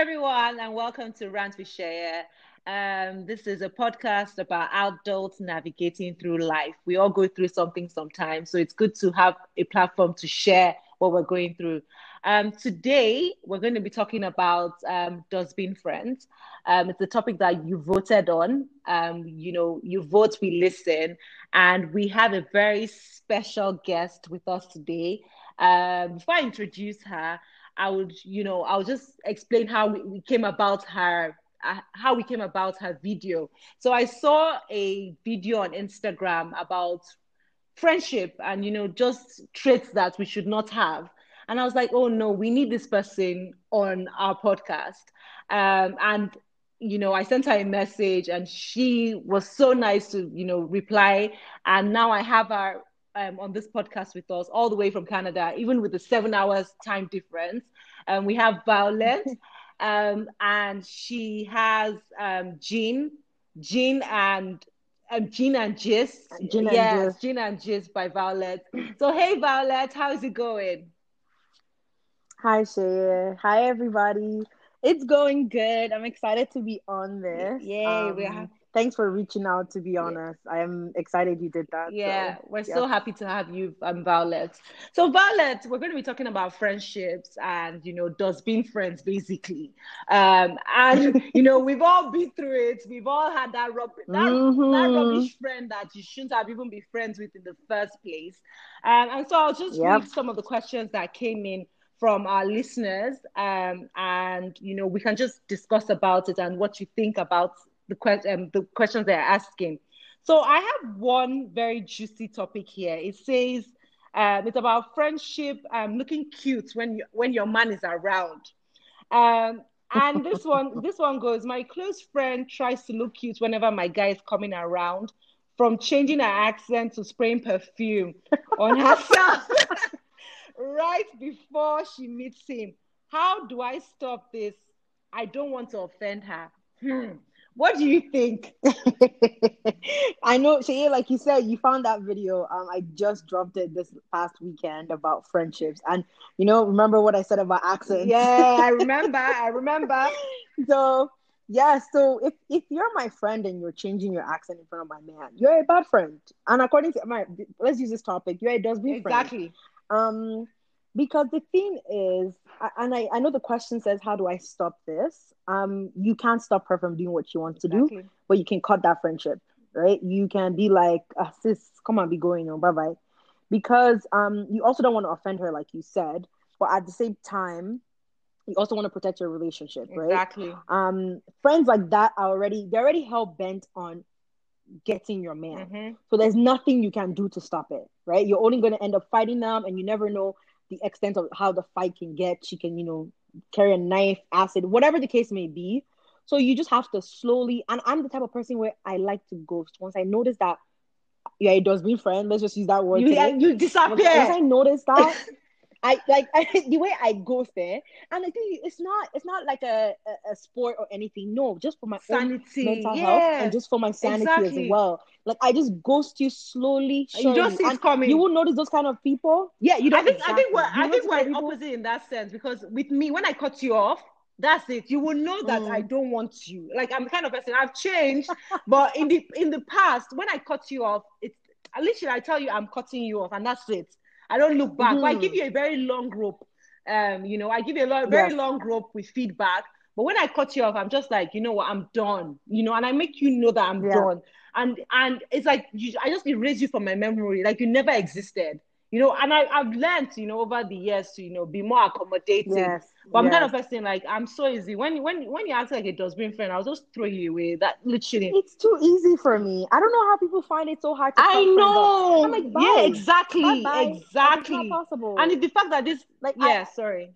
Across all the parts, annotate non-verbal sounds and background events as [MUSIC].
everyone, and welcome to Rant with Share. Um, this is a podcast about adults navigating through life. We all go through something sometimes, so it's good to have a platform to share what we're going through. Um, today, we're going to be talking about um, dustbin friends. Um, it's a topic that you voted on. Um, you know, you vote, we listen, and we have a very special guest with us today. Um, before I introduce her, I would, you know, I'll just explain how we, came about her, uh, how we came about her video. So I saw a video on Instagram about friendship and, you know, just traits that we should not have. And I was like, oh no, we need this person on our podcast. Um, and you know, I sent her a message and she was so nice to, you know, reply. And now I have her um, on this podcast with us all the way from Canada, even with the seven hours time difference. Um, we have Violet, [LAUGHS] um, and she has um, Jean, Jean and um, Jean and Gist. Jean and yes. Jean and Gist by Violet. So hey, Violet, how's it going? Hi, Shea. Hi, everybody. It's going good. I'm excited to be on this. Yay! Um, we have thanks for reaching out to be honest yeah. i am excited you did that yeah so, we're yeah. so happy to have you um, violet so violet we're going to be talking about friendships and you know dustbin friends basically um, and [LAUGHS] you know we've all been through it we've all had that, rub- that, mm-hmm. that rubbish friend that you shouldn't have even been friends with in the first place um, and so i'll just yep. read some of the questions that came in from our listeners um, and you know we can just discuss about it and what you think about the, que- um, the questions they're asking. So I have one very juicy topic here. It says um, it's about friendship, um, looking cute when you, when your man is around. Um, and this one, [LAUGHS] this one goes. My close friend tries to look cute whenever my guy is coming around, from changing her accent to spraying perfume on herself [LAUGHS] [LAUGHS] right before she meets him. How do I stop this? I don't want to offend her. Hmm. What do you think? [LAUGHS] I know, Shay, like you said, you found that video. Um, I just dropped it this past weekend about friendships, and you know, remember what I said about accents? Yeah, I [LAUGHS] remember. I remember. So yeah, so if if you're my friend and you're changing your accent in front of my man, you're a bad friend. And according to my, let's use this topic. You're a dustbin exactly. friend. Exactly. Um, because the thing is, and I, I know the question says, how do I stop this? Um, you can't stop her from doing what she wants to do, but you can cut that friendship, right? You can be like, oh, sis, come on, be going on, bye bye, because um, you also don't want to offend her, like you said, but at the same time, you also want to protect your relationship, right? Exactly. Um, friends like that are already they're already hell bent on getting your man. Mm-hmm. So there's nothing you can do to stop it, right? You're only going to end up fighting them, and you never know the extent of how the fight can get. She can, you know, carry a knife, acid, whatever the case may be. So you just have to slowly. And I'm the type of person where I like to ghost. Once I notice that, yeah, it dustbin friend. Let's just use that word. You, you disappear. Once, once I notice that. [LAUGHS] I like I, [LAUGHS] the way I go there, and I think it's not it's not like a, a, a, sport or anything. No, just for my sanity, mental yes. health, and just for my sanity exactly. as well. Like I just ghost you slowly. You just see it coming. You will notice those kind of people. Yeah, you don't. I think exactly. I think we're I think we're opposite in that sense because with me, when I cut you off, that's it. You will know that mm. I don't want you. Like I'm the kind of person I've changed, [LAUGHS] but in the in the past, when I cut you off, it's literally I tell you I'm cutting you off, and that's it. I don't look back. Mm-hmm. I give you a very long rope. Um, you know, I give you a lot, very yes. long rope with feedback. But when I cut you off, I'm just like, you know what, I'm done. You know, and I make you know that I'm yeah. done. And and it's like you, I just erase you from my memory, like you never existed you know, and I, I've learned, you know, over the years to, you know, be more accommodating. Yes, but I'm kind of person like I'm so easy. When when when you ask like a dustbin friend, I'll just throw you away. That literally it's too easy for me. I don't know how people find it so hard to I know. I'm like, yeah, exactly. Bye-bye. Exactly. It's not possible. And the fact that this like yeah, I, sorry.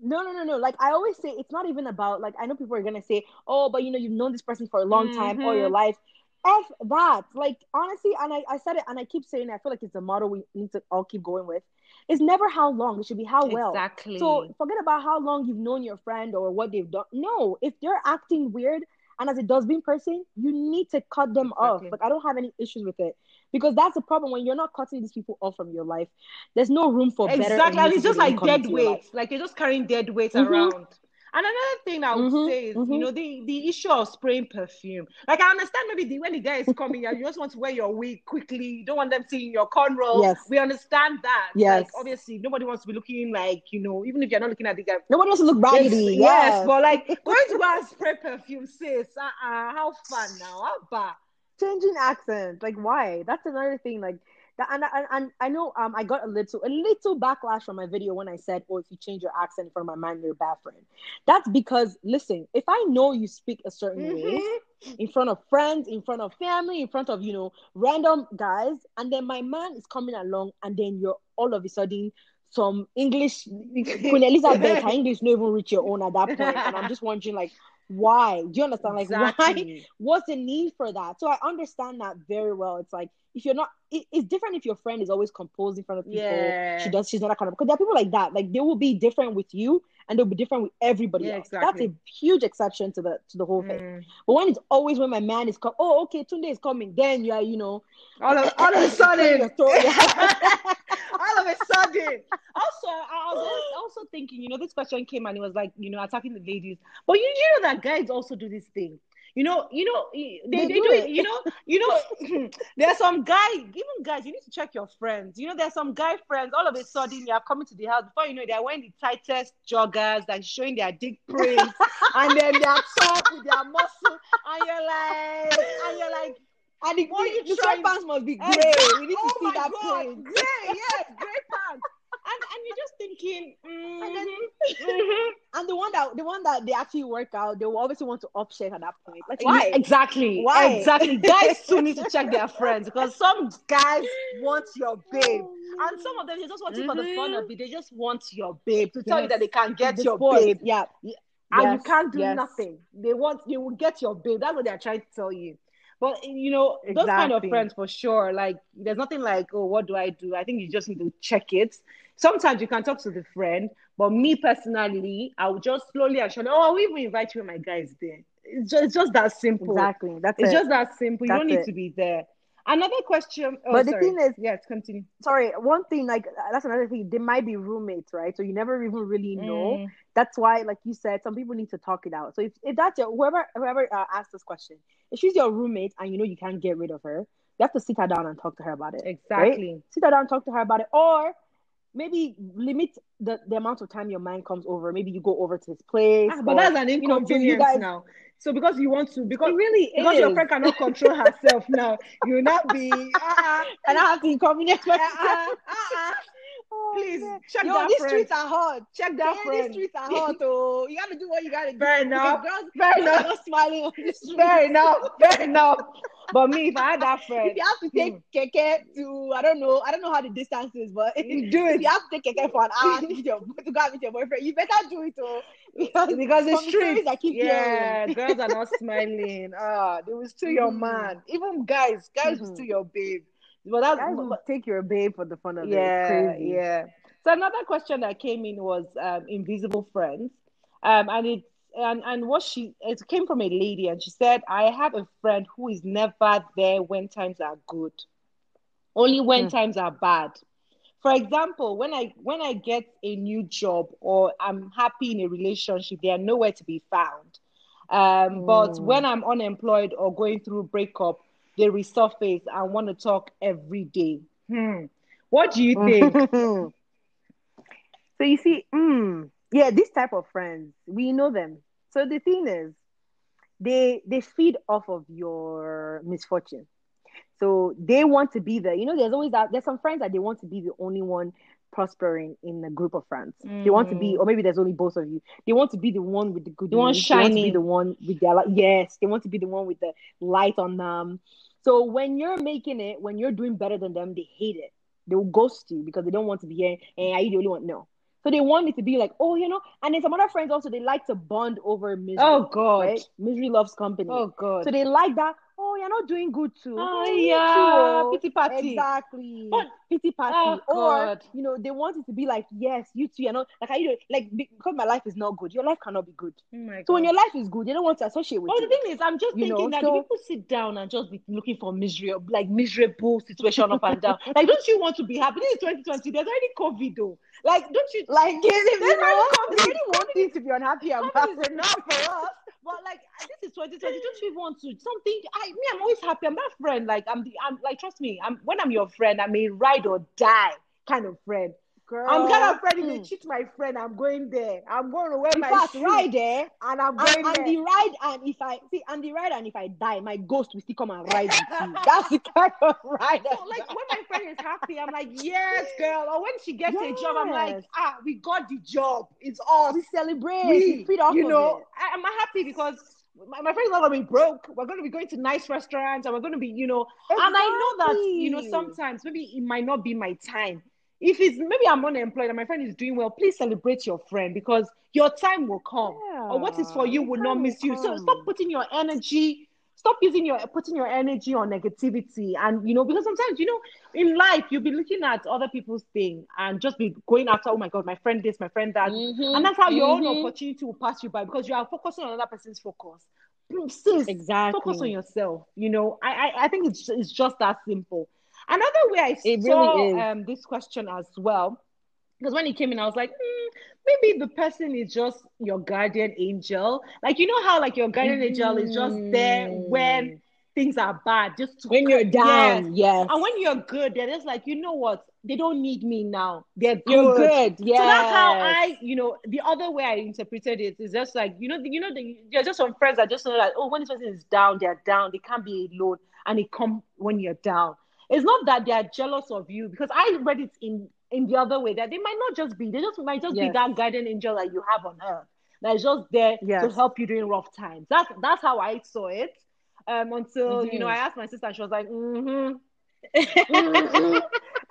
No, no, no, no. Like I always say, it's not even about like I know people are gonna say, oh, but you know, you've known this person for a long time mm-hmm. all your life. F that. Like honestly, and I, I said it and I keep saying it, I feel like it's a model we need to all keep going with. It's never how long, it should be how well. Exactly. So forget about how long you've known your friend or what they've done. No, if they're acting weird and as a dustbin person, you need to cut them exactly. off. Like I don't have any issues with it. Because that's the problem when you're not cutting these people off from your life. There's no room for exactly. better. Exactly. It's just like dead weight. Like you're just carrying dead weight mm-hmm. around And another thing I would mm-hmm, say is, mm-hmm. you know, the, the issue of spraying perfume. Like I understand maybe the, when the guy is coming, you just want to wear your wig quickly. You don't want them seeing your cornrows. Yes. We understand that. Yes. Like, obviously, nobody wants to be looking like, you know, even if you're not looking at the guy. Nobody wants to look raggedy. Yes, yes, but like [LAUGHS] going to go and spray perfume, sis, uh-uh, how fun now? How bad? Changing accent. Like why? That's another thing. Like that, and, and, and I know um I got a little a little backlash from my video when I said, "Oh, if you change your accent in front of my man, you're a bad friend." That's because listen, if I know you speak a certain mm-hmm. way in front of friends, in front of family, in front of you know random guys, and then my man is coming along, and then you're all of a sudden some English Queen Elizabeth, her [LAUGHS] English no even reach your own at that point, and I'm just wondering like why? Do you understand? Like, exactly. why? [LAUGHS] What's the need for that? So I understand that very well. It's like if you're not, it, it's different if your friend is always composed in front of people. Yeah. She does. She's not that kind of because there are people like that. Like they will be different with you, and they'll be different with everybody yeah, else. Exactly. That's a huge exception to the to the whole thing. Mm. But when it's always when my man is coming, oh okay, Tunde is coming, then you are you know all of all of a [LAUGHS] sudden. [LAUGHS] all of a sudden. Also, I was also thinking, you know, this question came and it was like, you know, attacking the ladies. But you, you know that guys also do this thing. You know, you know, they, they, they do, do it. You know, you know, [CLEARS THROAT] there's some guy, even guys, you need to check your friends. You know, there's some guy friends. All of a sudden, you're coming to the house before you know they're wearing the tightest joggers, like showing their dick prints, and then they're top with their muscle, and you're like, and you're like, and the, the, the sweatpants must be gray. We need to oh see that God. print. Gray, yes, gray pants. And and you're just thinking, mm-hmm, and, then, [LAUGHS] mm-hmm. and the one that the one that they actually work out, they will obviously want to upshave at that point. Like why? Exactly. Why? Exactly. guys too need to check their [LAUGHS] friends because some guys want your babe. Oh, and some of them they just want mm-hmm. it for the fun of it. They just want your babe to yes. tell you that they can get the your sport. babe. Yeah. And yes. you can't do yes. nothing. They want you will get your babe. That's what they're trying to tell you. But eh, you know, exactly. those kind of friends for sure. Like there's nothing like, oh, what do I do? I think you just need to check it. Sometimes you can talk to the friend, but me personally, I will just slowly and surely, oh, I'll even invite you when my guys there. It's just, it's just that simple. Exactly. That's it's it. just that simple. That's you don't need it. to be there. Another question. Oh, but the sorry. thing is, yes, continue. Sorry, one thing like that's another thing. They might be roommates, right? So you never even really know. Mm. That's why, like you said, some people need to talk it out. So if, if that's your whoever whoever uh, asked this question, if she's your roommate and you know you can't get rid of her, you have to sit her down and talk to her about it. Exactly. Right? Sit her down and talk to her about it, or maybe limit the, the amount of time your man comes over. Maybe you go over to his place. Ah, but or, that's an inconvenience you know, you guys, now. So because you want to, because it really because is. your friend cannot control herself now, you will not be. Uh-uh. and I have to inconvenience ah, ah, myself. Uh-uh. Uh-uh. Please check Yo, that these friend. streets are [LAUGHS] hot. Check that yeah, friend. These streets are hot. Oh, you gotta do what you gotta do. Fair enough. Girls, Fair enough. Not smiling on the street. Fair enough. Fair [LAUGHS] enough. But me, if I had that friend, if you have to take hmm. keke to, I don't know, I don't know how the distance is, but you [LAUGHS] do it. If you have to take keke for an hour to, your, to go out with your boyfriend, you better do it. Oh, because, because it's true. I keep yeah, girls are not smiling. Ah, they will steal your hmm. man. Even guys, guys mm-hmm. will steal your babe. But that's guys will take your babe for the fun of yeah, it. Yeah, yeah. So another question that came in was um, invisible friends, um, and it and and what she it came from a lady, and she said, "I have a friend who is never there when times are good, only when mm. times are bad." For example, when I when I get a new job or I'm happy in a relationship, they are nowhere to be found. Um, mm. But hmm. when I'm unemployed or going through breakup, they resurface and want to talk every day. Hmm. What do you think? [LAUGHS] So you see, mm, yeah, this type of friends, we know them. So the thing is, they they feed off of your misfortune. So they want to be there. You know, there's always that. There's some friends that they want to be the only one prospering in a group of friends. Mm. They want to be, mm. or maybe there's only both of you. They want to be the one with the good. The one shining. They want to be the one with their light. Yes, they want to be the one with the light on them. So when you're making it, when you're doing better than them, they hate it. They will ghost you because they don't want to be here. And are you the only one? No. So they want me to be like, oh, you know, and then some other friends also they like to bond over misery. Oh God, right? misery loves company. Oh God. So they like that. Oh, you're not doing good too. Ah, oh, Me yeah, too, oh. pity party. Exactly. But- pity party. Oh, or God. you know, they want it to be like, yes, you too. You know, like I you like because my life is not good. Your life cannot be good. Oh So when your life is good, they don't want to associate with Oh, you. the thing is, I'm just You thinking know, that so- people sit down and just be looking for misery, like miserable situation up and down. [LAUGHS] Like, don't you want to be happy? This is 2020. There's already COVID, though. Like, don't you? like [LAUGHS] if There's you already COVID. you to be unhappy about is [LAUGHS] enough for us. But like, this is 2020. Don't you want to something? I me, I'm always happy. I'm that friend. Like, I'm the. I'm like, trust me. I'm when I'm your friend. I'm a ride or die kind of friend. Girl. I'm kind of they Hmm. cheat my friend, I'm going there. I'm going to wear In my fact, shoe, right there, and I'm going and, and there. the ride, and if I see, and the ride, and if I die, my ghost will still come and ride with you. [LAUGHS] That's the kind of ride. So, like when my friend is happy, I'm like, yes, girl. Or when she gets a job, I'm like, ah, we got the job. It's us. we celebrate, We, we you know, it. I, I'm happy because my, my friend's not gonna be broke. We're gonna be going to nice restaurants, and we're gonna be, you know, and I know that, you know, sometimes maybe it might not be my time. If it's maybe I'm unemployed and my friend is doing well, please celebrate your friend because your time will come. Or what is for you will not miss will you. So stop putting your energy, stop using your putting your energy on negativity. And you know, because sometimes you know, in life you'll be looking at other people's thing and just be going after, oh my god, my friend this, my friend that. Mhm, And that's how your own mhm. opportunity will pass you by because you are focusing on another person's focus. Sis, Exactly. focus on yourself. You know, I, I, I think it's it's just that simple. Another way I It saw really um this question as well, because when he came in, I was like, hmm, maybe the person is just your guardian angel. Like you know how like your guardian angel is just there when things are bad, just to Mm. when you're down, yes, And when you're good, they're just like, you know what? They don't need me now. They're good. you're good, yes. So that's how I, you know, the other way I interpreted it is just like, you know, you know, the, they're just some friends that just know that, oh, when this person is down, they're down. They can't be alone, and they come when you're down. It's not that they are jealous of you because I read it in in the other way that they might not just be, they just might just be that guardian angel that you have on earth that is just there to help you during rough times. That's that's how I saw it. Um, until you know, Mhm. I asked my sister, and she was like, mm-hmm. [LAUGHS]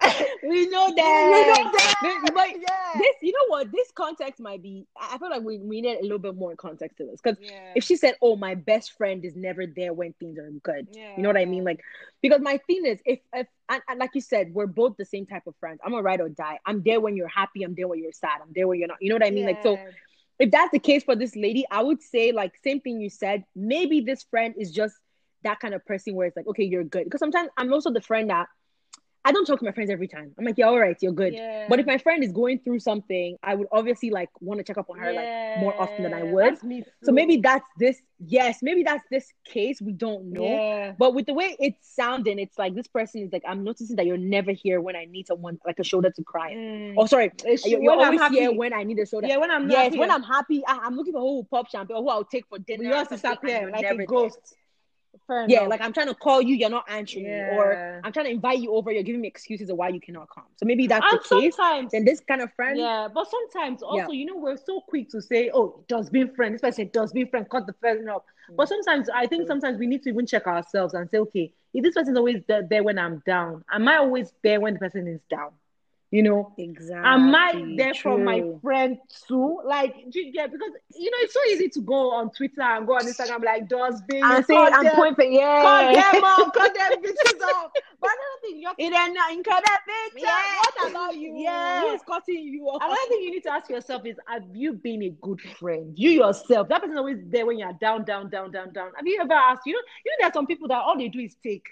[LAUGHS] we know [LAUGHS] We that. know that. But- but Yeah. this, you know what? This context might be. I feel like we, we need a little bit more context to this because Yeah. if she said, "Oh, my best friend is never there when things are good," you know what I mean? Like, because my thing is, if if and, and like you said, we're both the same type of friends. I'm a ride or die. I'm there when you're happy. I'm there when you're sad. I'm there when you're not. You know what I mean? Like, so if that's the case for this lady, I would say like same thing you said. Maybe this friend is just that kind of person where it's like, okay, you're good. Because sometimes I'm also the friend that I don't talk to my friends every time. I'm like, yeah, all right, you're good. Yeah. But if my friend is going through something, I would obviously like want to check up on her like more often than I would. So maybe that's this. Yes, maybe that's this case. We don't know. Yeah. But with the way it's sounding, it's like this person is like, I'm noticing that you're never here when I need someone like a shoulder to cry. Mm. Oh, sorry, you're, you're always happy. here when I need a shoulder. yeah, when I'm not Yes, here, when I'm happy, I, I'm looking for who will pop champagne or who I'll take for dinner. yours or is something, and like a there. Fair Yeah, enough. like I'm trying to call you, you're not answering me, or I'm trying to invite you over, you're giving me excuses of why you cannot come. So maybe that's and the case. Then this kind of friend, Yeah, but sometimes also, Yeah. you know, we're so quick to say, "Oh, dustbin friend." This person dustbin friend. Cut the person off. Mm. But sometimes I think mm. sometimes we need to even check ourselves and say, "Okay, if this person is always there, there when I'm down, am I always there when the person is down?" You know, exactly. am I there for my friend too? Like, do you get because you know it's so easy to go on Twitter and go on Instagram like, "Dustbin And say and them, point for yeah. them off, cut them bitches off." [LAUGHS] But another thing, you have to It ain't nothing cut that bitch. Yeah. What about you? Yeah. Who's cutting you off? Another thing you need to ask yourself is Have you been a good friend? You yourself. That person always there when you're down, down, down, down, down. Have you ever asked? You know, you know, there are some people that all they do is take.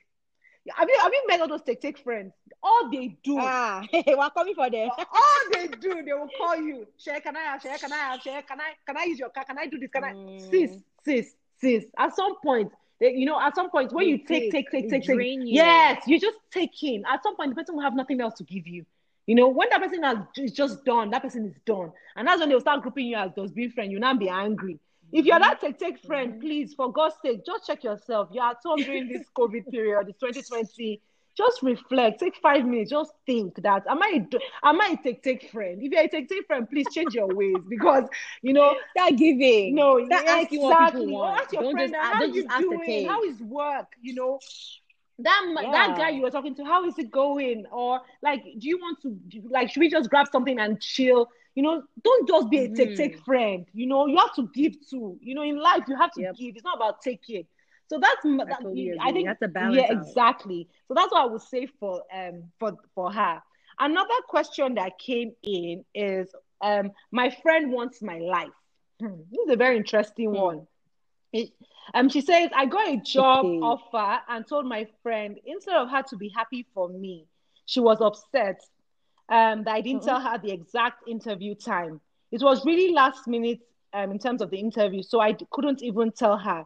Have you have you met all those take take friends? All they do, Ah, [LAUGHS] we're coming for them. all they do, they will call you. Share, can I have share? Can I have share? Can I can I use your car? Can I do this? Can I Mm. sis, sis, sis? At some point, they, you know, at some point when They you take, take, take, take, take, take, you. yes, you just take in. At some point, the person will have nothing else to give you. You know, when that person has is just done, that person is done, and that's when they'll start grouping you as dustbin friend. You now be angry. If you're that tech tech friend, Mhm. please, for God's sake, just check yourself. You're at home during this COVID period, it's 2020. Just reflect. Take five minutes. Just think that am I a- am I a take tech friend? If you're a tech take friend, please change your ways because you know that giving. no, yeah, asking what exactly. Or want. ask your Don't friend, just- how don't you just doing? ascertain. How is work? You know, that Yeah. that guy you were talking to, how is it going? Or like, do you want to like? Should we just grab something and chill? You know, don't just be a take take Mhm. friend. You know, you have to give too. You know, in life you have to Yep. give. It's not about taking. So that's, that's that, I think that's a balance. Yeah, out. exactly. So that's what I would say for um for for her. Another question that came in is um my friend wants my life. Hmm, [LAUGHS] this is a very interesting mm. one. It, um, she says, I got a job okay. offer and told my friend instead of her to be happy for me, she was upset um, that I didn't mm-hmm. tell her the exact interview time. It was really last minute um, in terms of the interview, so I d- couldn't even tell her.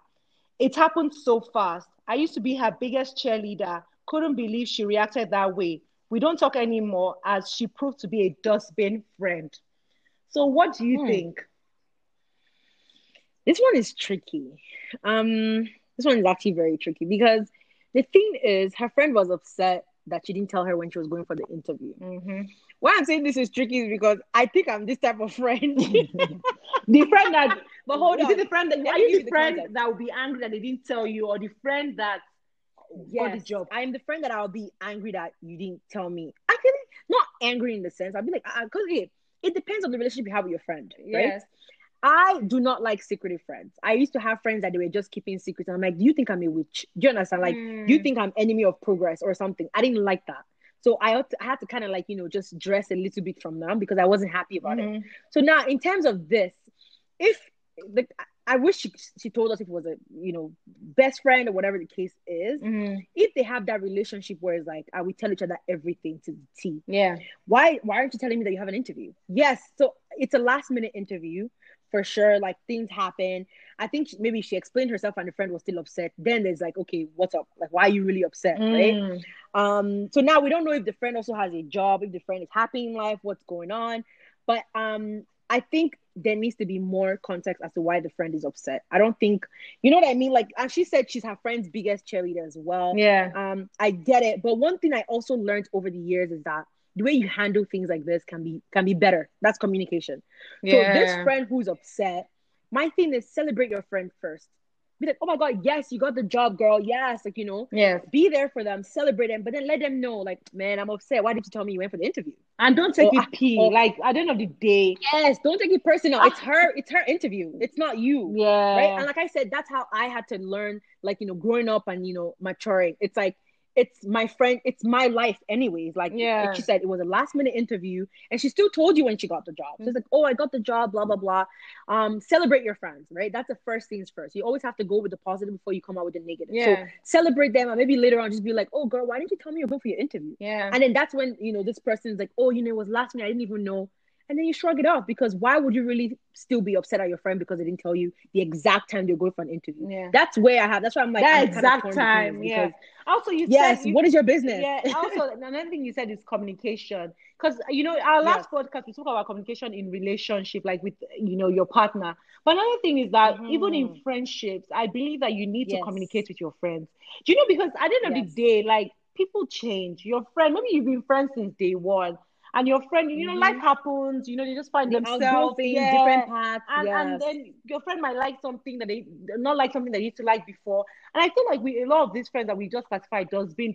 It happened so fast. I used to be her biggest cheerleader. Couldn't believe she reacted that way. We don't talk anymore as she proved to be a dustbin friend. So, what do you hmm. think? This one is tricky. Um, this one is actually very tricky because the thing is, her friend was upset that she didn't tell her when she was going for the interview. Mm-hmm. Why I'm saying this is tricky is because I think I'm this type of friend. [LAUGHS] the friend that, but hold is on, it the friend that are you the friend the that will be angry that they didn't tell you, or the friend that yes, got the job? I'm the friend that I'll be angry that you didn't tell me. Actually, not angry in the sense. I'll be like, because uh, it, it depends on the relationship you have with your friend, right? Yes. I do not like secretive friends. I used to have friends that they were just keeping secrets. And I'm like, do you think I'm a witch? Do you understand? Like, mm. do you hmm. think I'm enemy of progress or something? I didn't like that. So I had to, I had to kind of like, you know, just dress a little bit from them because I wasn't happy about mm-hmm. it. So now in terms of this, if the, I wish she, she told us if it was a, you know, best friend or whatever the case is, mm-hmm. if they have that relationship where it's like, uh, we tell each other everything to the T. Yeah. Why, why aren't you telling me that you have an interview? Yes. So it's a last minute interview for sure like things happen. I think maybe she explained herself and the friend was still upset. Then there's like okay what's up? Like why are you really upset mm. right um so now we don't know if the friend also has a job if the friend is happy in life what's going on. But um i think there needs to be more context as to why the friend is upset. I don't think you know what i mean? Like as she said she's her friend's biggest cheerleader as well. Yeah. Um i get it. But one thing i also learned over the years is that the way you handle things like this can be can be better. That's communication. Yeah. So this friend who's upset, my thing is celebrate your friend first. Be like, oh my god, yes, you got the job, girl. Yes, like you know, yeah. Be there for them, celebrate them, but then let them know, like, man, I'm upset. Why did you tell me you went for the interview? And don't take it p. like at the end of the day, yes, don't take it personal. It's her. It's her interview. It's not you. Yeah. Right. And like I said, that's how I had to learn. Like you know, growing up and you know, maturing. It's like it's my friend, it's my life anyways. Like, yeah. like she said, it was a last minute interview, and she still told you when she got the job. She's like, "Oh, I got the job." Blah blah blah. Um, celebrate your friends, right? That's the first things first. You always have to go with the positive before you come out with the negative. Yeah. So celebrate them, and maybe later on just be like, "Oh, girl, why didn't you tell me you're going for your interview?" Yeah. And then that's when you know this person's like, "Oh, you know, it was last minute. I didn't even know." And then you shrug it off because why would you really still be upset at your friend because they didn't tell you the exact time they're going for an interview? Yeah. That's where I have. That's why I'm like that I'm exact time. Yeah. Also, you yes. Said you, what is your business? Yeah. [LAUGHS] Also, another thing you said is communication because you know our last yes. podcast we talk about communication in relationship, like with you know your partner. But another thing is that mm-hmm. even in friendships, I believe that you need yes. to communicate with your friends. Do you know because at the end of yes. the day, like people change. Your friend, maybe you've been friends since day one and your friend, you know, life mm-hmm. happens, you know, they just find they themselves in yeah. different paths. And, yes. and then your friend might like something that they not like something that they used to like before. And I feel like we a lot of these friends that we just classify dustbin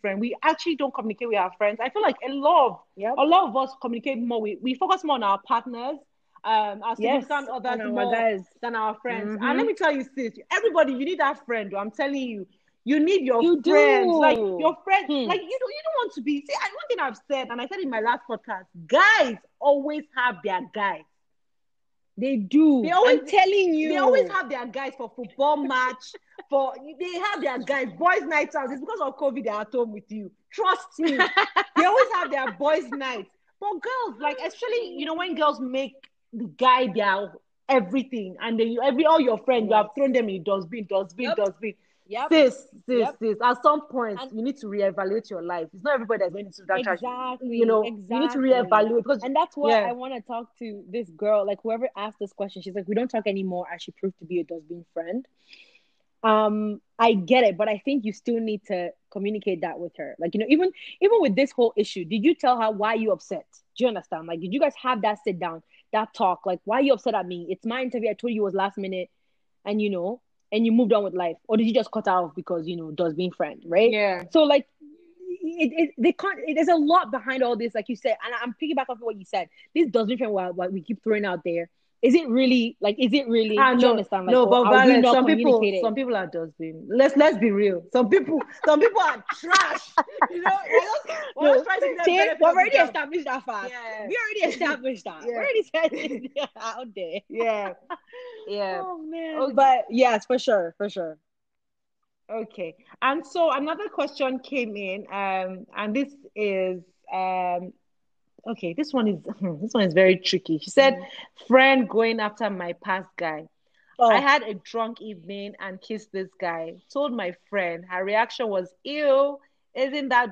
friend, we actually don't communicate with our friends. I feel like a lot of yep. a lot of us communicate more. We, we focus more on our partners um our significant yes, others more guys. than our friends. Mm-hmm. And let me tell you, sis, everybody, you need that friend. I'm telling you, you need your you friends, do. like your friends. Hmm. Like you don't, you don't want to be. See, I, one thing I've said, and I said in my last podcast, guys always have their guys. They do. They always I'm telling you. They always have their guys for football match. for they have their guys. Boys' night out. It's because of COVID. They're at home with you. Trust me. they always have their boys' night. But girls, like especially you know when girls make the guy their everything, and then you every all your friends you have thrown them in dustbin, dustbin, yep. dustbin. Yep. Sis, sis, yep. sis. At some point, and you need to reevaluate your life. It's not everybody that's going to that exactly, You know, exactly. you need to reevaluate because, and that's why yeah. I want to talk to this girl. Like whoever asked this question, she's like, "We don't talk anymore." As she proved to be a dustbin friend. Um, I get it, but I think you still need to communicate that with her. Like you know, even even with this whole issue, did you tell her why you upset? Do you understand? Like, did you guys have that sit down, that talk? Like, why you upset at me? It's my interview. I told you it was last minute, and you know, and you moved on with life, or did you just cut off because you know dustbin friend, right? Yeah. So like, it, it they can't. It, there's a lot behind all this, like you said, and I'm picking back off what you said. This dustbin friend, what, what we keep throwing out there. Is it really like is it really ah, no, understand like, no but Violet, some people some people are just being let's let's be real. Some people some people are trash. [LAUGHS] You know we're, no, see, we've already established that fact. Yeah. we already [LAUGHS] established that. Yeah. we already said it. [LAUGHS] Out there. Yeah. Yeah. Oh man. Okay. but yes for sure for sure. Okay. And so another question came in um and this is um okay, this one is [LAUGHS] this one is very tricky. She said, mm. "Friend going after my past guy. Oh. I had a drunk evening and kissed this guy. Told my friend. Her reaction was, "Ew, isn't that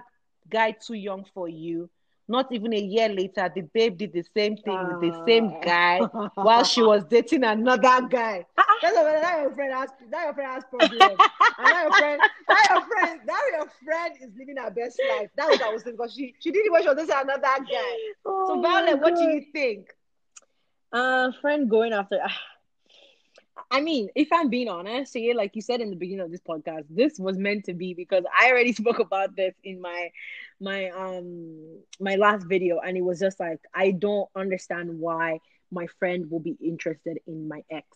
guy too young for you?" Not even a year later, the babe did the same thing with the same ah. guy [LAUGHS] while she was dating another guy. That's what that your friend has. That your friend has problems. and that your friend, that your friend, that your friend is living her best life. That was what I was saying because she she did it when she was dating another guy. Oh so Violet, what do you think? Uh, friend going after. I mean, if I'm being honest, yeah, like you said in the beginning of this podcast, this was meant to be because I already [LAUGHS] spoke about this in my my um my last video, and it was just like I don't understand why my friend will be interested in my ex,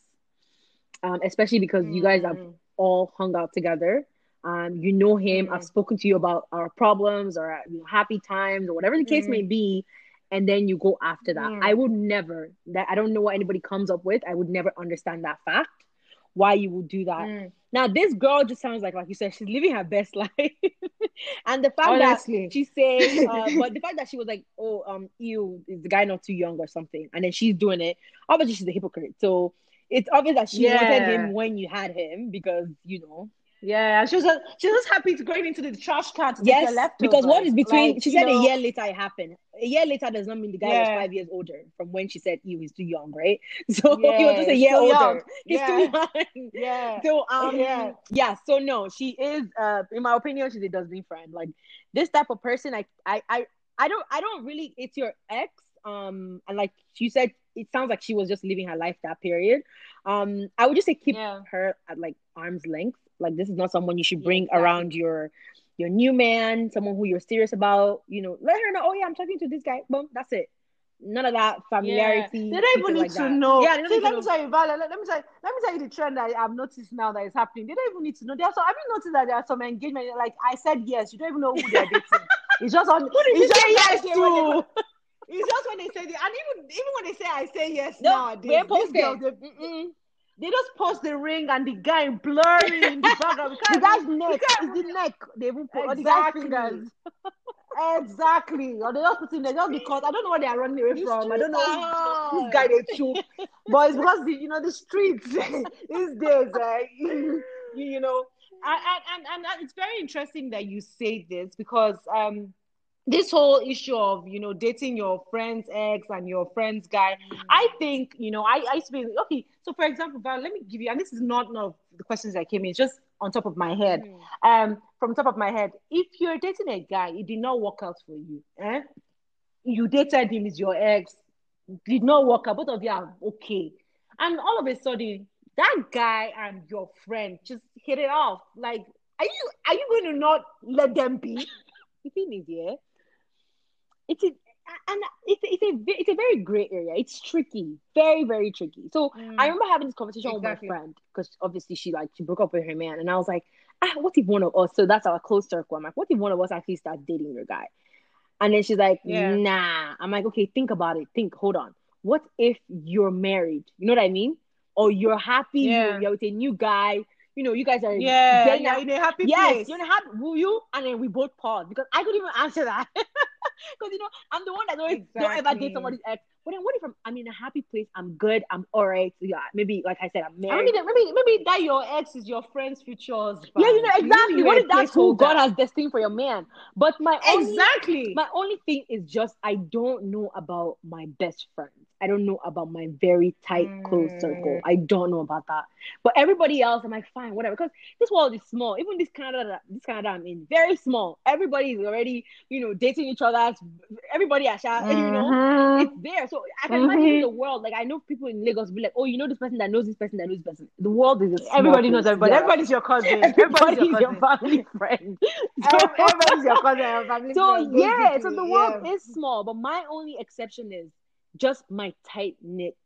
um, especially because mm. you guys have mm. all hung out together. Um, you know him. Mm. I've spoken to you about our problems or you know, happy times or whatever the case mm. may be and then you go after that. Mm. I would never that I don't know what anybody comes up with. I would never understand that fact. Why you would do that. Mm. Now this girl just sounds like like you said, she's living her best [LAUGHS] life. and the fact Honestly. that she's saying [LAUGHS] uh, but the fact that she was like, Oh, um, you is the guy not too young or something, and then she's doing it, obviously she's a hypocrite. So it's obvious that she yeah. wanted him when you had him because you know yeah, she was she was happy to going into the trash can to yes, because what is between? Like, she said know, a year later it happened. A year later does not mean the guy yeah. was five years older from when she said he was too young, right? [LAUGHS] So yeah, he was just a year older. Young. He's yeah. too young. [LAUGHS] Yeah. [LAUGHS] So um yeah. yeah. So no, she is uh in my opinion she's a dustbin friend. Like this type of person, I I I I don't I don't really. It's your ex um and like you said it sounds like she was just living her life that period um i would just say keep yeah. her at like arm's length like this is not someone you should bring exactly. around your your new man, someone who you're serious about. You know, let her know. Oh yeah, I'm talking to this guy. Boom, that's it. None of that familiarity. Yeah. They don't even need like to that. know. Yeah, See, let me tell you, Vala, let, let, me tell you, let me tell you the trend that I've noticed now that is happening. They don't even need to know. There's some, I've noticed that there are some engagement. Like I said, yes, you don't even know who they're dating. [LAUGHS] it's just on. it's just yes to. It's just when they say the, and even even when they say I say yes no, nowadays, they post it they just post the ring and the guy blurry in the background. the guy's neck is the neck. They even put exactly. the guy's fingers. exactly. Or they just put in there just because I don't know what they are running away from. I don't know this guy they took. but it's because the, you know the streets [LAUGHS] these days, uh, you, [LAUGHS] you know. And, and, and it's very interesting that you say this because um this whole issue of you know dating your friend's ex and your friend's guy mm. i think you know i i used to be okay so for example Val, let me give you and this is not none of the questions that came in it's just on top of my head mm. um from top of my head if you're dating a guy it did not work out for you eh? you dated him is your ex did not work out both of you are okay and all of a sudden that guy and your friend just hit it off like are you are you going to not let them be [LAUGHS] the thing is yeah it's a and it's it's a it's a very gray area. It's tricky, very very tricky. So mm. I remember having this conversation exactly. with my friend because obviously she like she broke up with her man, and I was like, ah, what if one of us? So that's our close circle. I'm like, what if one of us actually start dating your guy? And then she's like, yeah. nah. I'm like, okay, think about it. Think, hold on. What if you're married? You know what I mean? Or you're happy, yeah. you're, you're with a new guy, you know, you guys are yeah, yeah in a happy yes, place. you're in a happy. Will you? And then we both pause because I couldn't even answer that [LAUGHS] [LAUGHS] because you know I'm the one that always exactly. don't ever date somebody's ex. But then what if I'm, I'm in a happy place? I'm good. I'm all right. Yeah, maybe like I said, I'm married. Maybe maybe maybe that your ex is your friend's future husband. Yeah, you know exactly. You what if that's who God has destined for your man? But my exactly only, my only thing is just I don't know about my best friends. I don't know about my very tight, close circle. Mm. I don't know about that. But everybody else, I'm like, fine, whatever. Because this world is small. Even this Canada, this Canada I'm in, very small. Everybody is already, you know, dating each other. Everybody, Asha, mm-hmm. you know, mm-hmm. it's there. So I can mm-hmm. imagine the world. Like I know people in Lagos be like, oh, you know this person that knows this person that knows this person. The world is everybody knows everybody. Yeah. Everybody's your cousin. [LAUGHS] Everybody's, your, your, family friend. so, everybody's your cousin. Family [LAUGHS] [LAUGHS] so friend, yeah, so the world yeah. is small. But my only exception is just my tight knit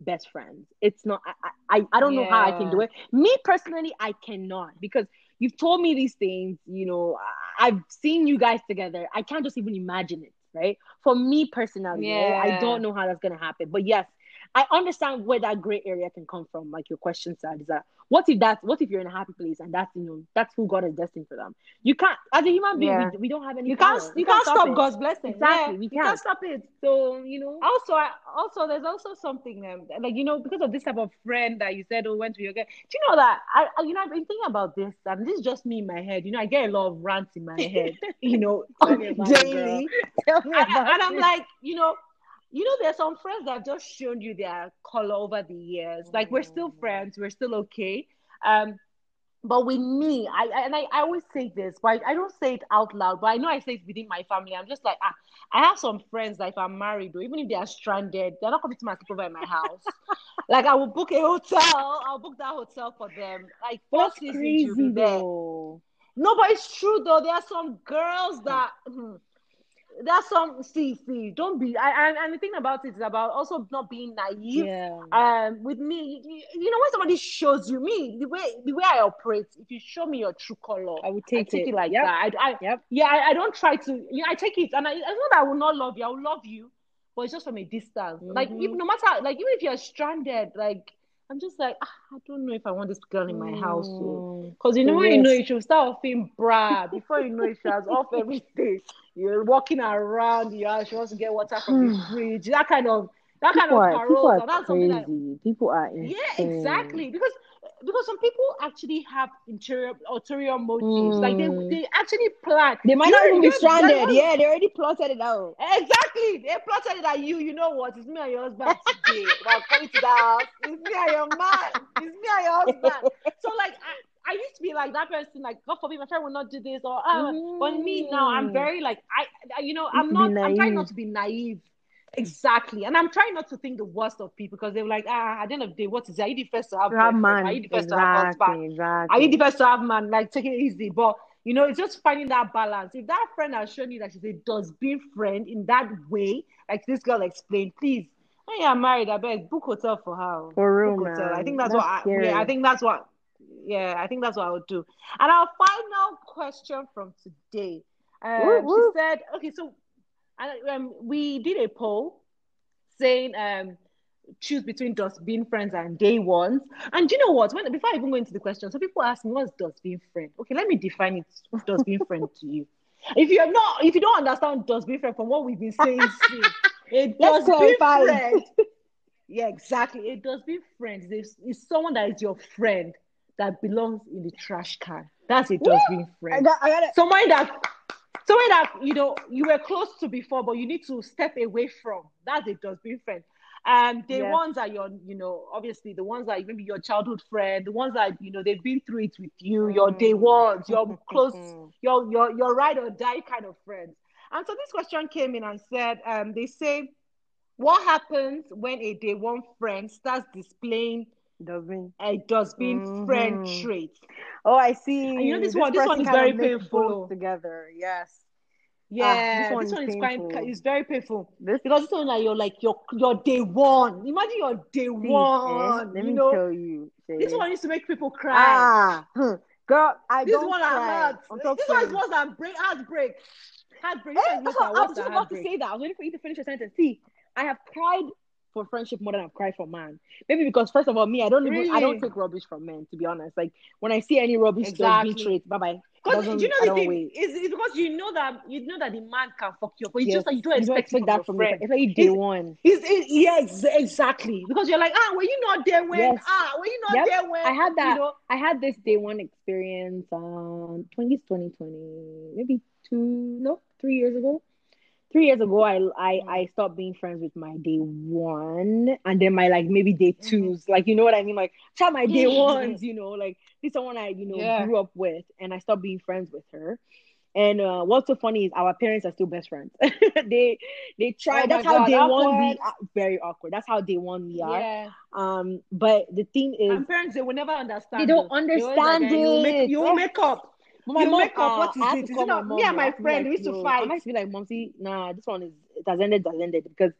best friends. It's not. I I, I don't yeah. know how I can do it. Me personally, I cannot because you've told me these things. You know, I've seen you guys together. I can't just even imagine it. Right? For me personally, yeah. right? I don't know how that's gonna happen. But yes, I understand where that gray area can come from. Like your question, said, is that what if that's what if you're in a happy place and that's you know that's who God is destined for them? You can't as a human being, yeah. we, we, don't have any. You can't you, you can't, can't, stop, God's blessing. Exactly, yeah, we can't. can't. stop it. So you know. Also, I, also there's also something um, like you know because of this type of friend that you said oh went to your girl. Do you know that I, I you know I've been thinking about this and this is just me in my head. You know I get a lot of rants in my head. [LAUGHS] you know daily. and, and I'm like you know you know, there's some friends that have just shown you their color over the years. Like we're still mm. friends, we're still okay. Um, but with me, I, I and I, I always say this, but I, I, don't say it out loud. But I know I say it within my family. I'm just like, ah, I have some friends that if I'm married or even if they are stranded, they're not coming to my sleepover in my house. [LAUGHS] like I will book a hotel, I'll book that hotel for them. Like first crazy, you'll be there. No, but it's true though. There are some girls that. Hmm, that's some see see don't be I, and the thing about it is about also not being naive yeah. um with me you, you, know when somebody shows you me the way the way i operate if you show me your true color i would take, I take it. it, like yep. that i, I yep. yeah I, I, don't try to you know i take it and I, it's not that i will not love you i will love you but it's just from a distance mm-hmm. like even no matter like even if you're stranded like I'm just like, ah, I don't know if I want this girl in my mm. house. Because you know, when you know she'll start feeling bra. Before you know it, she has off everything. You're walking around, you are, she wants to get water from the fridge. That kind of that people kind of are, people are that's crazy. That, people are insane. Yeah, exactly. Because because some people actually have interior ulterior motives. Mm. Like they, hmm. they actually plan. They might not even be stranded. Yeah, they already plotted it out. Exactly. They plotted it at you. You know what? It's me and your husband today. We're coming to the house. It's me and your man. It's me and your husband. So like I, I used to be like that person, like God forbid my friend will not do this or uh, mm. but me now I'm very like I you know, I'm not I'm trying not to be naive Exactly. And I'm trying not to think the worst of people because they're like, ah, at the end of the day, what is it? Are you the first to have, have man? Are you the first exactly, to have husband? Exactly. Are you the first to have man? Like, take it easy. But, you know, it's just finding that balance. If that friend has shown you that she's a dustbin friend in that way, like this girl explained, please, when you're married, I bet book hotel for her. For real, man. Hotel. I think that's, that's what I, yeah, I think that's what, yeah, I think that's what I would do. And our final question from today. Um, she said, okay, so and um, we did a poll saying um, choose between dustbin friends and day ones. And you know what? When before I even go into the question, so people ask me what's dustbin friend. Okay, let me define it dustbin friend to you. If you're not, if you don't understand dustbin friend from what we've been saying, it does dustbin friend. [LAUGHS] yeah, exactly. A dustbin friend is, is someone that is your friend that belongs in the trash can. That's a dustbin friend. I got, I got Someone that someone that you know you were close to before, but you need to step away from. That's a dustbin friend. And the yes. ones are your, you know, obviously the ones that maybe your childhood friend, the ones that you know they've been through it with you, mm. your day ones, your [LAUGHS] close, your your your ride or die kind of friends. And so this question came in and said, um, they say, what happens when a day one friend starts displaying Dustbin. A dustbin mm-hmm. friend trait. Oh, I see. And you know this, this one. This one is very painful. Together, yes. Yeah, ah, this, one, this is, one is quite. It's very painful. This because this one like you're like your your day one. Imagine your day see, one. Eh? Let you me know? tell you. Say. This one used to make people cry. Ah, girl, I this don't one cry. This one is one that break heartbreak. Heartbreak. Hey, I was about to say that. I was waiting for you to finish your sentence. See, I have cried for friendship more than I've cried for man. Maybe because first of all, me, I don't really? even I don't take rubbish from men, to be honest. Like when I see any rubbish exactly. be trait, bye bye. Because you know the thing is, is because you know that you know that the man can fuck you up, but it's yes. just that you don't you expect, don't expect that from friend. It's like day it's, one. It's, it's, yes, exactly. Because you're like, ah, were you not there when? Yes. Ah, were you not yep. there when? I had that. You know? I had this day one experience. Um, 20, 2020, maybe two, no, three years ago three years ago, I I mm. I stopped being friends with my day one, and then my like maybe day mm. twos, mm like you know what I mean, like try my day ones, you know, like this someone I you know yeah. grew up with, and I stopped being friends with her. And uh, what's so funny is our parents are still best friends. [LAUGHS] they they try. Oh that's how God, day awkward. one we are very awkward. That's how day one we are. Yeah. Um, but the thing is, and parents they will never understand. They don't understand it. You make, you make up my you mom, make up what uh, is it? Is it not, me and my friend like, we used to fight. I might be like, Mom, see, nah, this one is it has ended, it has ended because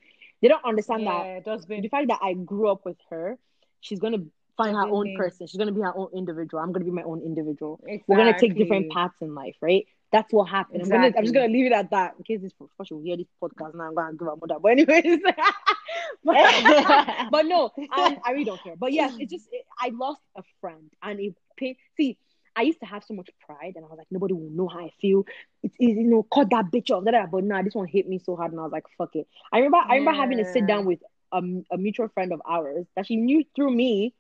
They don't understand Yeah, that the fact that I grew up with her, she's gonna find her own person. She's gonna be her own individual. I'm gonna be my own individual. We're gonna take different paths in life, right? That's what happened. I'm, gonna, I'm just gonna leave it at that in case this professor will hear this podcast now. I'm gonna give her mother. But anyways, [LAUGHS] but, [LAUGHS] but no, um, I really don't care. But yes, it's just it, I lost a friend, and it pain. See, I used to have so much pride, and I was like, nobody will know how I feel. It's easy, you know, cut that bitch off. da. But nah, this one hit me so hard, and I was like, fuck it. I remember, I remember having to sit down with a, a mutual friend of ours that she knew through me,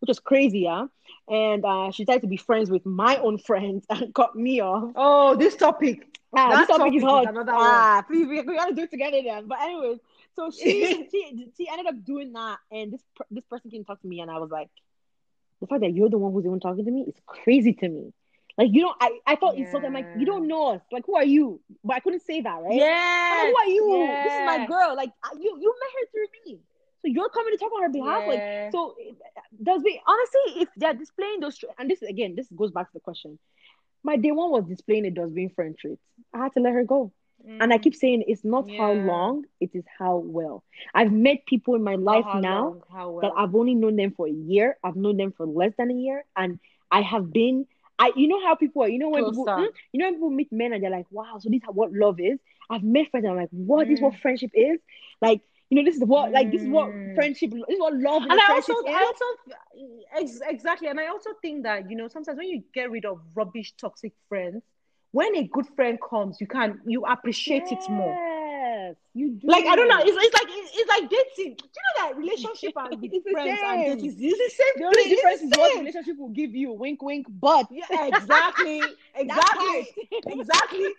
which was crazy, yeah. And uh, she tried to be friends with my own friends [LAUGHS] and cut me off. Oh, this topic. Ah, this topic is topic is hot. another ah, please, we, we gotta do it together then. But anyways, so she [LAUGHS] she she ended up doing that, and this this person came to talk to me, and I was like, the fact that you're the one who's even talking to me is crazy to me. Like you don't, I I thought it's something I'm like you don't know us. Like who are you? But I couldn't say that, right? Yeah. like, who are you? This is my girl. Like I- you you met her through me, so you're coming to talk on her behalf. Like so, eh, does be honestly, if they're displaying those, and this again, this goes back to the question. My day one was displaying a dustbin friend traits. I had to let her go, and I Mm. keep saying it's not how long, it is how well. I've met people in my life How now long, how well. that I've only known them for a year. I've known them for less than a year, and I have been. I, you know how people are. You know when people, mm, you know when people meet men and they're like, "Wow, so this is what love is." I've met friends and I'm like, "What? This is what Mm. friendship is." Like, you know, this is what like this is what Mm. friendship. This is what love and a I also, is. I also, ex- exactly, and I also think that you know sometimes when you get rid of rubbish, toxic friends, when a good friend comes, you can you appreciate it more. Yes, you do. Like I don't know, it's, it's like it's, it's like dating. Do you know that relationship [LAUGHS] and with friends and dating is the same the only thing. Difference is what relationship will give you. Wink, wink, but Yeah, [LAUGHS] exactly, [LAUGHS] exactly, exactly.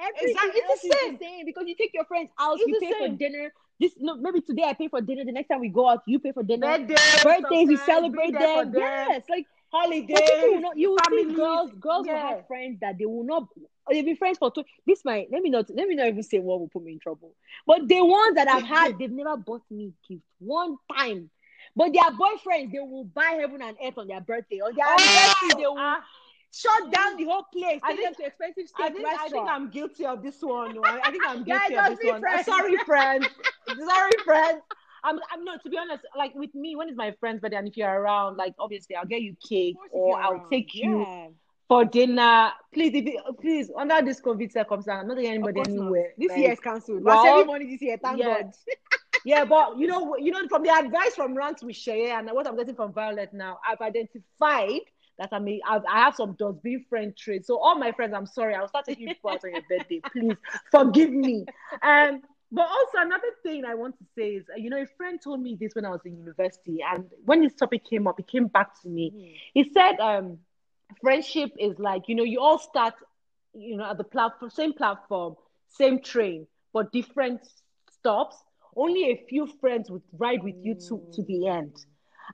Everything Exactly, it's the same. the same because you take your friends out, It's you pay for same. dinner. This no, maybe today I pay for dinner. The next time we go out, you pay for dinner. Birthdays, Birthdays, you celebrate be there for them. them. Yes, like People will not. You will see girls. Girls will have friends that they will not. They've been friends for two. This might let me not. Let me not even say what will put me in trouble. But the ones that I've had, they've never bought me gift one time. But their boyfriends, they will buy heaven and earth on their birthday. On their anniversary, they will ah, shut down the whole place. I think- to expensive I steak think, I restaurant. think I'm guilty of this one. no. I, I think I'm [LAUGHS] guilty let's of this one. friends. Sorry, friends. [LAUGHS] Sorry, friends. I'm, I'm no. To be honest, like with me, when it's my friend's birthday, and if you're around, like obviously I'll get you cake Of course, if or I'll around. take you Yeah. for dinner. Please, if you, please, under this COVID circumstance, I'm not Of anybody course not. anywhere. This Like, year is cancelled. well, Well, money this year. Thank yeah. God. [LAUGHS] yeah, but you know, you know, from the advice from Rants We Share and what I'm getting from Violet now, I've identified that I'm a, I've, I have some dustbin friend traits. So all my friends, I'm sorry, I'll start taking you out on your birthday. Please forgive me. Um, but also another thing I want to say is, uh, you know, a friend told me this when I was in university, and when this topic came up, it came back to me. He said, um, friendship is like, you know, you all start, you know, at the platform, same platform, same train, but different stops. Only a few friends would ride with you to, to the end.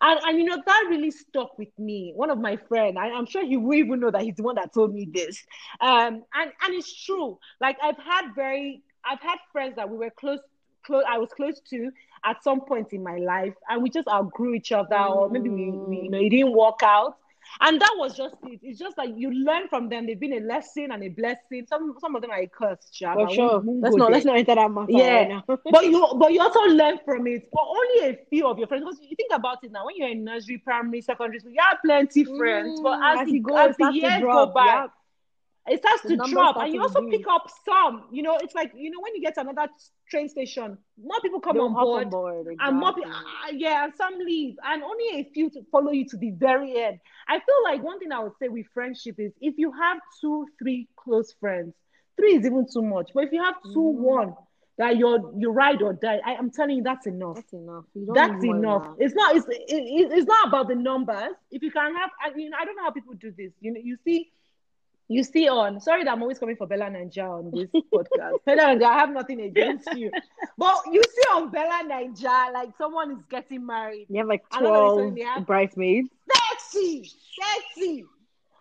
And, and you know, that really stuck with me. One of my friends, I, I'm sure he will even know that he's the one that told me this. Um, and, and it's true. Like I've had very, I've had friends that we were close, close, I was close to at some point in my life, and we just outgrew each other, or maybe we, we you know, it didn't work out. And that was just it. It's just like you learn from them. They've been a lesson and a blessing. Some some of them are a curse, Sha, For but sure. won't Let's not there. let's not enter that matter Yeah. right now. [LAUGHS] but you but you also learn from it. But only a few of your friends. Because you think about it now, when you're in nursery, primary, secondary school, you have plenty friends. but Mm, as, as the, it goes, as the years go by, yeah. It starts The to drop, start and you also pick up some. You know, it's like you know when you get another train station, more people come on board. on board. And more, pe- exactly. uh, yeah, and some leave, and only a few to follow you to the very end. I feel like one thing I would say with friendship is if you have two, three close friends, three is even too much. But if you have two, Mm. one that you're you ride or die, I, am telling you that's enough. That's enough. You don't That's need more than enough. that. It's not. It's it, it- it's not about the numbers. If you can have, I mean, I don't know how people do this. You know, you see, you see on. Sorry that I'm always coming for BellaNaija on this [LAUGHS] podcast. Bella Ninja, I have nothing against you, but you see on BellaNaija, like someone is getting married, You have like I don't know, 12 have- bridesmaids. sexy, sexy.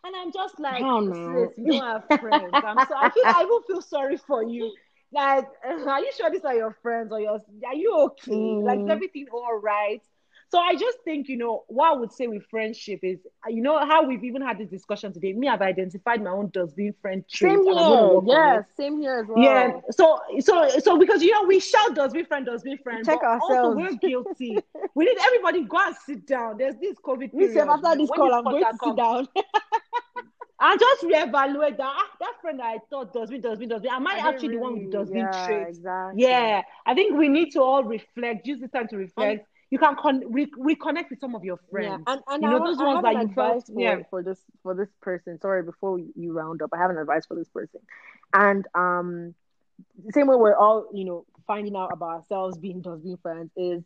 And I'm just like, Oh, no. you don't have friends. I'm so, I feel I even feel sorry for you. Like, [LAUGHS] are you sure these are your friends or your? Are you okay? Like, is Mm. everything all right? So I just think, you know, what I would say with friendship is, you know, how we've even had this discussion today. Me, I've identified my own dustbin friend traits. Same here. Yeah, same here as well. Yeah. So, so, so because you know we shout does dustbin friend, dustbin friend. Check ourselves. Also, we're guilty. [LAUGHS] we need everybody go and sit down. There's this COVID Me period. after this When call, I'm going to sit down. [LAUGHS] And just reevaluate that. Ah, that friend I thought dustbin, dustbin, dustbin. Am I, I actually the one with does yeah, traits? Exactly. Yeah, I think we need to all reflect. Use the time to reflect. You can con- re- reconnect with some of your friends. Yeah, and, and You I, know, want- those I ones that you felt- for, yeah. for this for this person. Sorry, before you round up, I have an advice for this person. And um, the same way we're all you know finding out about ourselves being dustbin friends is,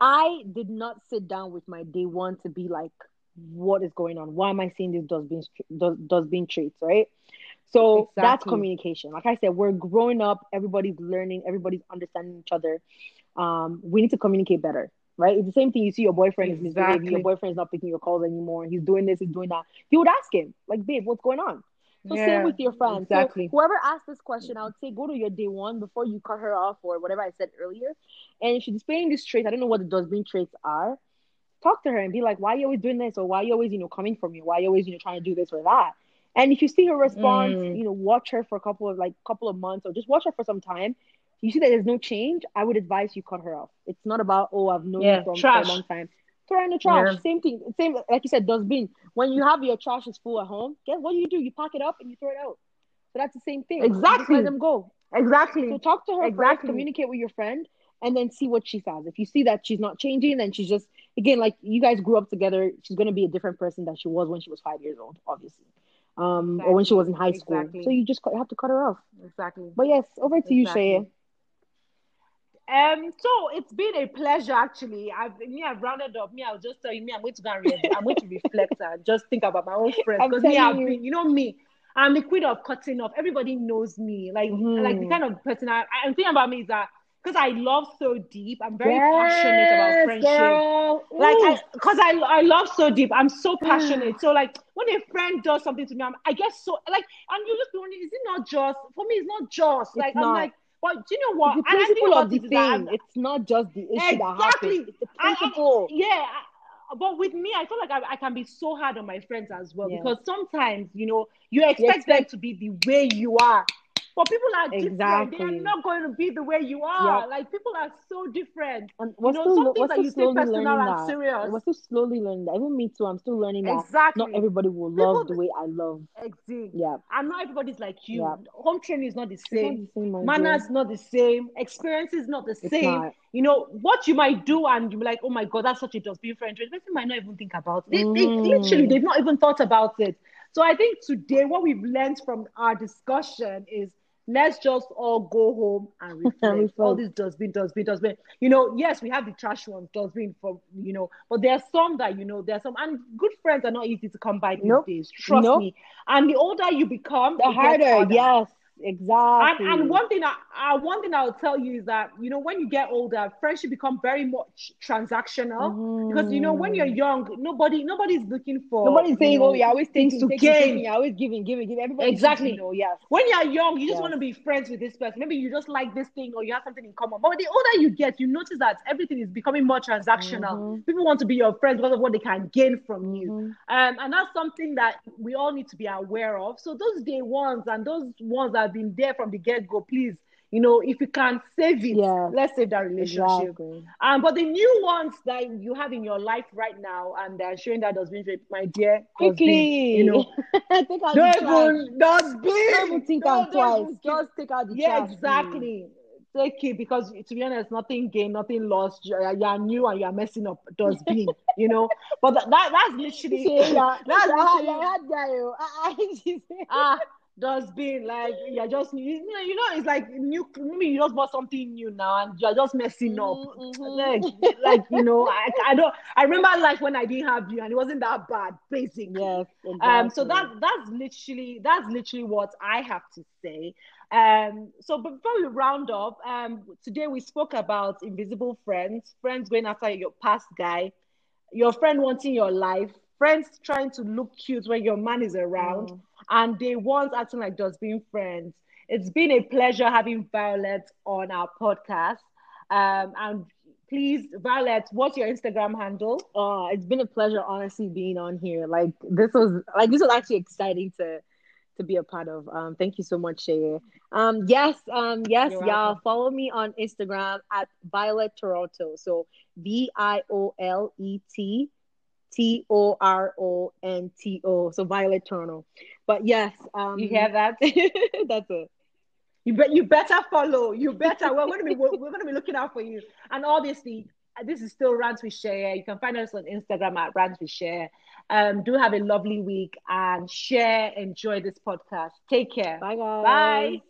I did not sit down with my day one to be like, what is going on? Why am I seeing these dustbin does dustbin traits? Right. So that's communication. Like I said, we're growing up. Everybody's learning. Everybody's understanding each other. Um, we need to communicate better, right? It's the same thing. You see your boyfriend is misbehaving. Exactly. Your boyfriend's not picking your calls anymore. He's doing this. He's doing that. You would ask him, like, babe, what's going on? So Yeah, same with your friends. exactly. So whoever asked this question, I would say go to your day one before you cut her off or whatever I said earlier. And if she's displaying these traits, I don't know what the dustbin traits are. Talk to her and be like, why are you always doing this? Or why are you always, you know, coming for me? Why are you always, you know, trying to do this or that? And if you see her response, Mm. you know, watch her for a couple of like couple of months or just watch her for some time. You see that there's no change, I would advise you cut her off. It's not about, oh, I've known Yeah, you from for a long time. Throw her in the trash. Yeah. Same thing. Same like you said, dustbin. When you have your trash is full at home, guess what do you do? You pack it up and you throw it out. So that's the same thing. Exactly. let them go. Exactly. So talk to her first, Exactly. communicate with your friend, and then see what she says. If you see that she's not changing, then she's just again like you guys grew up together. She's gonna be a different person than she was when she was five years old, obviously, um, or when she was in high school. Exactly. So you just have to cut her off. Exactly. But yes, over to you, Exactly. Shaya. Um, so it's been a pleasure actually. I've me, I've rounded up. Me, I'll just tell you, me, I'm going to go and read. I'm going to reflect and just think about my own friends. Because me, I've you. been, you know me, I'm the queen of cutting off. Everybody knows me. Like Mhm. like the kind of person I, I'm thinking about me is that because I love so deep, I'm very passionate about friendship. Like, Ooh. I, I, I love so deep. I'm so [SIGHS] passionate. So like, when a friend does something to me, I'm, I get so like, and you just be wondering, is it not just for me? It's not just like I'm not. like, but do you know what? It's the And I think principle of the that thing. It's not just the issue that Exactly. happens. It's the I- I- yeah. I- But with me, I feel like I, I can be so hard on my friends as well Yeah. because sometimes, you know, you expect, them expect- to be the way you are. But people are different. They are not going to be the way you are. Yeah. Like people are so different. And You we're know, still, some we're things that still you slowly personal learning and that. serious. We're still slowly learning that. Even me too. I'm still learning that. Exactly. Not everybody will People- love the way I love. Exactly. Yeah. And not everybody's like you. Yeah. Home training is not the It's not same. the same, Manners not the same. Experience is not the It's same. not. You know what you might do, and you be like, "Oh my god, that's such a dustbin friend." The person might not even think about it. They, they Mhm. literally they've not even thought about it. So I think today what we've learned from our discussion is let's just all go home and [LAUGHS] reflect. reflect. all this dustbin, dustbin, dustbin. You know, yes, we have the trash ones, dustbin for you know, but there are some that you know, there are some and good friends are not easy to come by these Nope. days. Trust Nope. me. And the older you become, The harder. Yes. And, Exactly. and one thing I, I one thing I'll tell you is that you know when you get older, friendship become very much transactional because you know when you're young, nobody nobody's looking for Mm-hmm. Nobody's you saying, know, "Oh, you're always things taking, to taking, gain. taking. You're always giving, giving, giving." Everybody, Exactly. You know, yes. When you're young, you just Yes. want to be friends with this person. Maybe you just like this thing or you have something in common. But the older you get, you notice that everything is becoming more transactional. Mhm. People want to be your friends because of what they can gain from you. Mhm. Um, and that's something that we all need to be aware of. So those day ones and those ones that have been there from the get go, please, you know, if you can save it, Yes. let's save that relationship. Exactly. Um, but the new ones that you have in your life right now and they're showing that dustbin, my dear, Quickly, you know, [LAUGHS] take out don't even. Don't even think Don't- am don't twice. Just take out the yeah, trash. exactly. Take it because to be honest, nothing gained, nothing lost. You are, new and you are messing up does dustbin, you know. But that, that that's literally [LAUGHS] yeah, [LAUGHS] that's literally that. yo. I- I- she said- ah dustbin. Like you're just you know, you know, it's like new. Maybe you just bought something new now and you're just messing up. Mhm. Like, like you know, I, I don't. I remember life when I didn't have you and it wasn't that bad, basic. Yes. Um, so that that's literally that's literally what I have to say. Um, so before we round up, um, today we spoke about invisible friends, friends going after your past guy, your friend wanting your life, friends trying to look cute when your man is around, Mm. And they once acting like just being friends. It's been a pleasure having Violet on our podcast. Um, and please, Violet, what's your Instagram handle? Oh, it's been a pleasure, honestly, being on here. Like this was like this was actually exciting to to be a part of. Um, thank you so much, Shay. Um, yes, um, yes, You're y'all welcome. follow me on Instagram at Violet Toronto. So V I O L E T T O R O N T O. So Violet Toronto. But yes, um, you hear that? [LAUGHS] that's it. You bet. You better follow. You better. We're going to be. We're, we're going to be looking out for you. And obviously, this is still Rants We Share. You can find us on Instagram at Rants We Share. Um, do have a lovely week and share. Enjoy this podcast. Take care. Bye, guys. Bye.